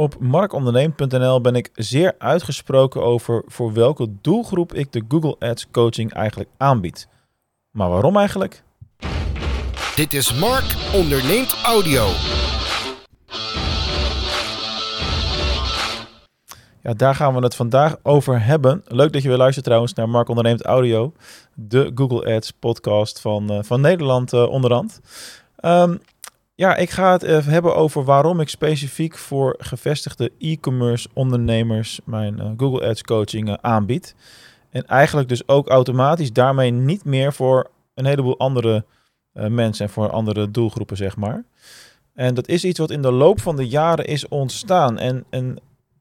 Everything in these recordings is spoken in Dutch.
Op markonderneem.nl ben ik zeer uitgesproken over voor welke doelgroep ik de Google Ads coaching eigenlijk aanbied. Maar waarom eigenlijk? Dit is Mark onderneemt audio. Ja, daar gaan we het vandaag over hebben. Leuk dat je weer luistert trouwens naar Mark onderneemt audio, de Google Ads podcast van, uh, van Nederland uh, onderhand. Um, ja, ik ga het even hebben over waarom ik specifiek voor gevestigde e-commerce ondernemers mijn uh, Google Ads coaching uh, aanbied. En eigenlijk dus ook automatisch daarmee niet meer voor een heleboel andere uh, mensen en voor andere doelgroepen, zeg maar. En dat is iets wat in de loop van de jaren is ontstaan. En, en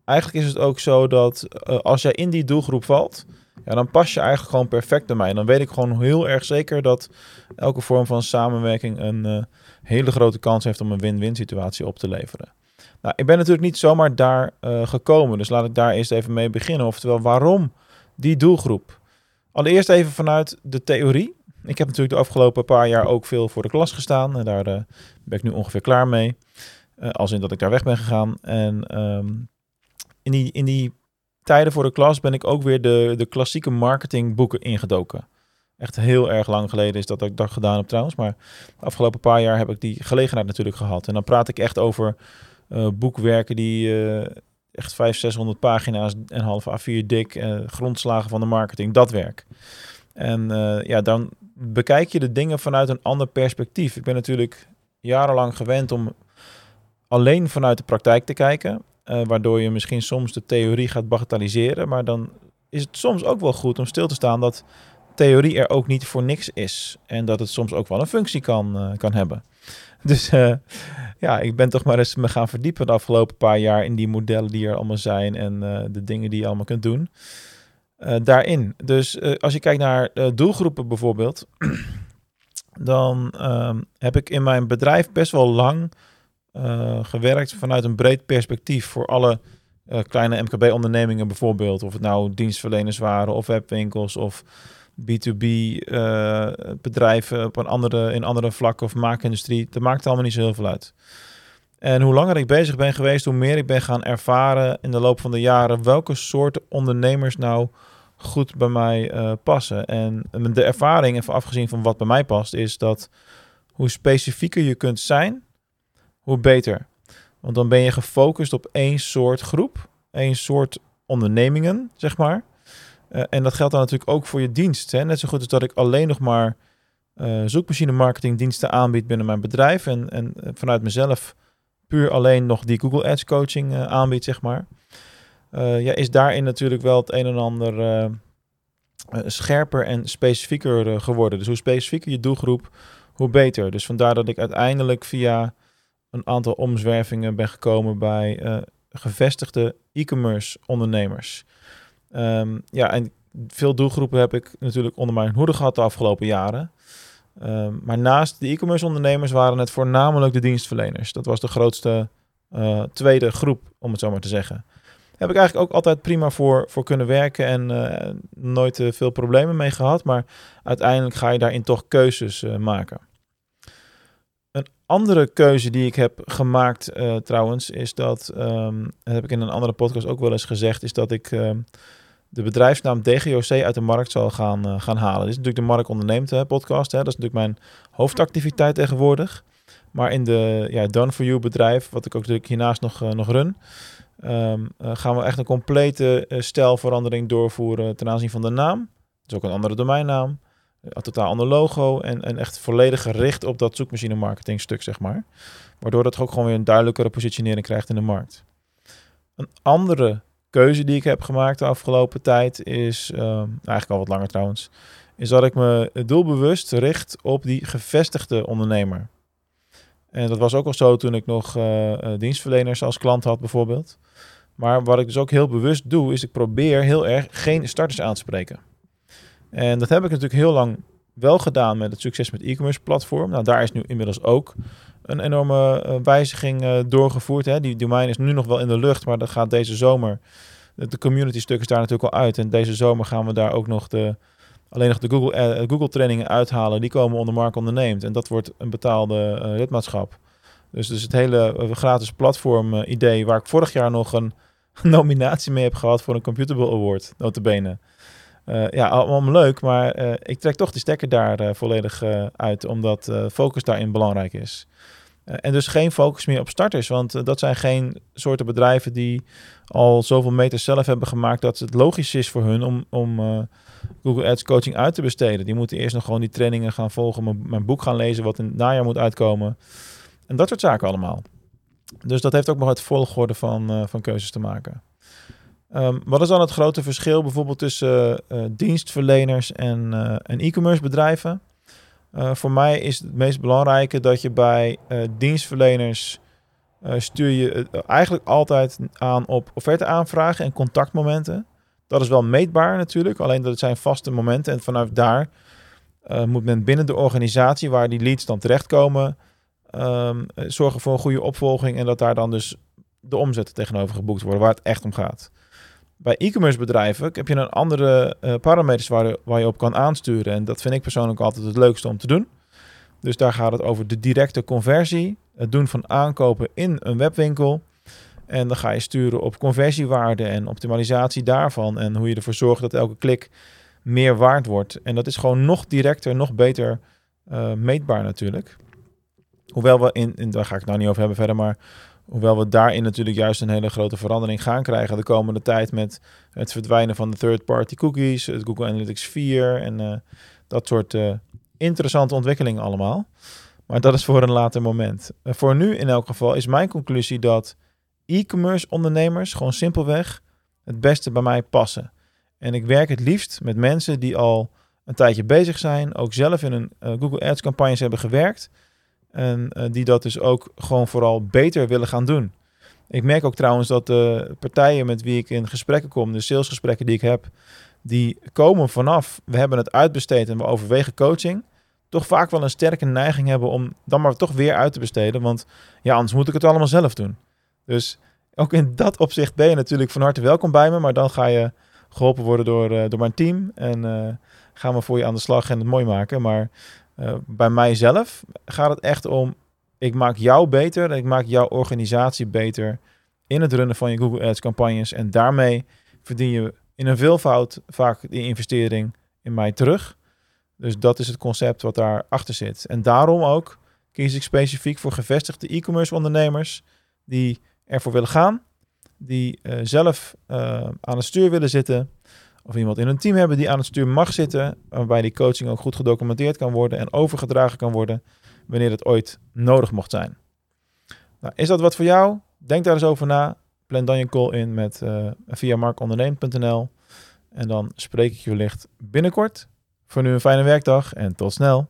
eigenlijk is het ook zo dat als jij in die doelgroep valt, ja, dan pas je eigenlijk gewoon perfect bij mij. Dan weet ik gewoon heel erg zeker dat elke vorm van samenwerking een uh, hele grote kans heeft om een win-win situatie op te leveren. Nou, ik ben natuurlijk niet zomaar daar uh, gekomen, dus laat ik daar eerst even mee beginnen. Oftewel, waarom die doelgroep? Allereerst even vanuit de theorie. Ik heb natuurlijk de afgelopen paar jaar ook veel voor de klas gestaan en daar ben ik nu ongeveer klaar mee. als in dat ik daar weg ben gegaan. En um, in, die, in die tijden voor de klas ben ik ook weer de, de klassieke marketingboeken ingedoken. Echt heel erg lang geleden is dat ik dat gedaan heb trouwens. Maar de afgelopen paar jaar heb ik die gelegenheid natuurlijk gehad. En dan praat ik echt over uh, boekwerken die uh, echt 500, 600 pagina's en half A4 dik. Uh, grondslagen van de marketing, dat werk. En ja, dan bekijk je de dingen vanuit een ander perspectief. Ik ben natuurlijk jarenlang gewend om alleen vanuit de praktijk te kijken. Uh, waardoor je misschien soms de theorie gaat bagatelliseren. Maar dan is het soms ook wel goed om stil te staan dat theorie er ook niet voor niks is. En dat het soms ook wel een functie kan, uh, kan hebben. Dus uh, ja, ik ben toch maar eens me gaan verdiepen de afgelopen paar jaar in die modellen die er allemaal zijn en de dingen die je allemaal kunt doen. daarin. Dus als je kijkt naar doelgroepen bijvoorbeeld, dan ehm, heb ik in mijn bedrijf best wel lang uh, gewerkt vanuit een breed perspectief voor alle uh, kleine MKB-ondernemingen bijvoorbeeld. Of het nou dienstverleners waren of webwinkels of B2B uh, eh, bedrijven op een andere, in andere vlakken of maakindustrie. Dat maakt allemaal niet zo heel veel uit. En hoe langer ik bezig ben geweest, hoe meer ik ben gaan ervaren in de loop van de jaren welke soorten ondernemers nou goed bij mij passen. En de ervaring, even afgezien van wat bij mij past, is dat hoe specifieker je kunt zijn, hoe beter. Want dan ben je gefocust op één soort groep, één soort ondernemingen, zeg maar. Uh, en dat geldt dan natuurlijk ook voor je dienst. Hè? Net zo goed als dat ik alleen nog maar uh, zoekmachine marketing diensten aanbied binnen mijn bedrijf. En, en vanuit mezelf puur alleen nog die Google Ads coaching uh, aanbied, zeg maar. ja, is daarin natuurlijk wel het een en ander scherper en specifieker geworden. Dus hoe specifieker je doelgroep, hoe beter. Dus vandaar dat ik uiteindelijk via een aantal omzwervingen ben gekomen bij uh, gevestigde e-commerce ondernemers. Um, ja, en veel doelgroepen heb ik natuurlijk onder mijn hoede gehad de afgelopen jaren. Um, maar naast de e-commerce ondernemers waren het voornamelijk de dienstverleners. Dat was de grootste uh, tweede groep, om het zo maar te zeggen. Heb ik eigenlijk ook altijd prima voor, voor kunnen werken en uh, nooit veel problemen mee gehad. Maar uiteindelijk ga je daarin toch keuzes maken andere keuze die ik heb gemaakt uh, trouwens, is dat, um, heb ik in een andere podcast ook wel eens gezegd, is dat ik uh, de bedrijfsnaam DGOC uit de markt zal gaan, uh, gaan halen. Dit is natuurlijk de Mark Onderneemt podcast, hè, dat is natuurlijk mijn hoofdactiviteit tegenwoordig. Maar in de ja, Done For You bedrijf, wat ik ook natuurlijk hiernaast nog, nog run, um, gaan we echt een complete stijlverandering doorvoeren ten aanzien van de naam. Dat is ook een andere domeinnaam. Een totaal ander logo en, en echt volledig gericht op dat zoekmachine marketing stuk, zeg maar. Waardoor dat ook gewoon weer een duidelijkere positionering krijgt in de markt. Een andere keuze die ik heb gemaakt de afgelopen tijd is, uh, eigenlijk al wat langer trouwens, is dat ik me doelbewust richt op die gevestigde ondernemer. En dat was ook al zo toen ik nog uh, dienstverleners als klant had bijvoorbeeld. Maar wat ik dus ook heel bewust doe, is ik probeer heel erg geen starters aan te spreken. En dat heb ik natuurlijk heel lang wel gedaan met het succes met e-commerce platform. Nou, daar is nu inmiddels ook een enorme uh, wijziging uh, doorgevoerd. Hè. Die domein is nu nog wel in de lucht, maar dat gaat deze zomer. De community stuk is daar natuurlijk al uit. En deze zomer gaan we daar ook nog de, alleen nog de Google, uh, Google trainingen uithalen. Die komen onder Mark onderneemt. En dat wordt een betaalde lidmaatschap. Dus, dus het hele eh, gratis platform eh, idee, waar ik vorig jaar nog een nominatie mee heb gehad voor een Computable Award, notabene. Uh, ja, allemaal leuk, maar uh, ik trek toch de stekker daar uh, volledig uit, omdat focus daarin belangrijk is. en dus geen focus meer op starters, want dat zijn geen soorten bedrijven die al zoveel meters zelf hebben gemaakt dat het logisch is voor hun om, om Google Ads coaching uit te besteden. Die moeten eerst nog gewoon die trainingen gaan volgen, mijn, mijn boek gaan lezen wat in het najaar moet uitkomen. En dat soort zaken allemaal. Dus dat heeft ook nog het volgorde van, van keuzes te maken. Um, wat is dan het grote verschil bijvoorbeeld tussen uh, dienstverleners en, uh, en e-commerce bedrijven? Voor mij is het meest belangrijke dat je bij dienstverleners stuur je eigenlijk altijd aan op offerte-aanvragen en contactmomenten. Dat is wel meetbaar natuurlijk, alleen dat het zijn vaste momenten en vanuit daar moet men binnen de organisatie waar die leads dan terechtkomen um, zorgen voor een goede opvolging en dat daar dan dus de omzetten tegenover geboekt worden waar het echt om gaat bij e-commerce bedrijven heb je een andere uh, parameters waar, je op kan aansturen. En dat vind ik persoonlijk altijd het leukste om te doen. Dus daar gaat het over de directe conversie, het doen van aankopen in een webwinkel. En dan ga je sturen op conversiewaarde en optimalisatie daarvan. En hoe je ervoor zorgt dat elke klik meer waard wordt. En dat is gewoon nog directer, nog beter uh, meetbaar natuurlijk. Hoewel we in, in, daar ga ik het nou niet over hebben verder, maar Hoewel we daarin natuurlijk juist een hele grote verandering gaan krijgen de komende tijd met het verdwijnen van de third-party cookies, het Google Analytics 4 en uh, dat soort uh, interessante ontwikkelingen allemaal. Maar dat is voor een later moment. Uh, voor nu in elk geval is mijn conclusie dat e-commerce ondernemers gewoon simpelweg het beste bij mij passen. En ik werk het liefst met mensen die al een tijdje bezig zijn, ook zelf in een Google Ads campagnes hebben gewerkt en uh, die dat dus ook gewoon vooral beter willen gaan doen. Ik merk ook trouwens dat de partijen met wie ik in gesprekken kom, de salesgesprekken die ik heb, die komen vanaf, we hebben het uitbesteed en we overwegen coaching, toch vaak wel een sterke neiging hebben om dan maar toch weer uit te besteden. Want ja, anders moet ik het allemaal zelf doen. Dus ook in dat opzicht ben je natuurlijk van harte welkom bij me, maar dan ga je geholpen worden door, uh, door mijn team en uh, gaan we voor je aan de slag en het mooi maken. Maar uh, bij mijzelf gaat het echt om, ik maak jou beter, ik maak jouw organisatie beter in het runnen van je Google Ads campagnes. En daarmee verdien je in een veelvoud vaak die investering in mij terug. Dus dat is het concept wat daarachter zit. En daarom ook kies ik specifiek voor gevestigde e-commerce ondernemers die ervoor willen gaan, die uh, zelf uh, aan het stuur willen zitten of iemand in een team hebben die aan het stuur mag zitten, waarbij die coaching ook goed gedocumenteerd kan worden en overgedragen kan worden wanneer het ooit nodig mocht zijn. Nou, is dat wat voor jou? Denk daar eens over na. Plan dan je call in met uh, via markonderneem.nl en dan spreek ik je wellicht binnenkort. Voor nu een fijne werkdag en tot snel.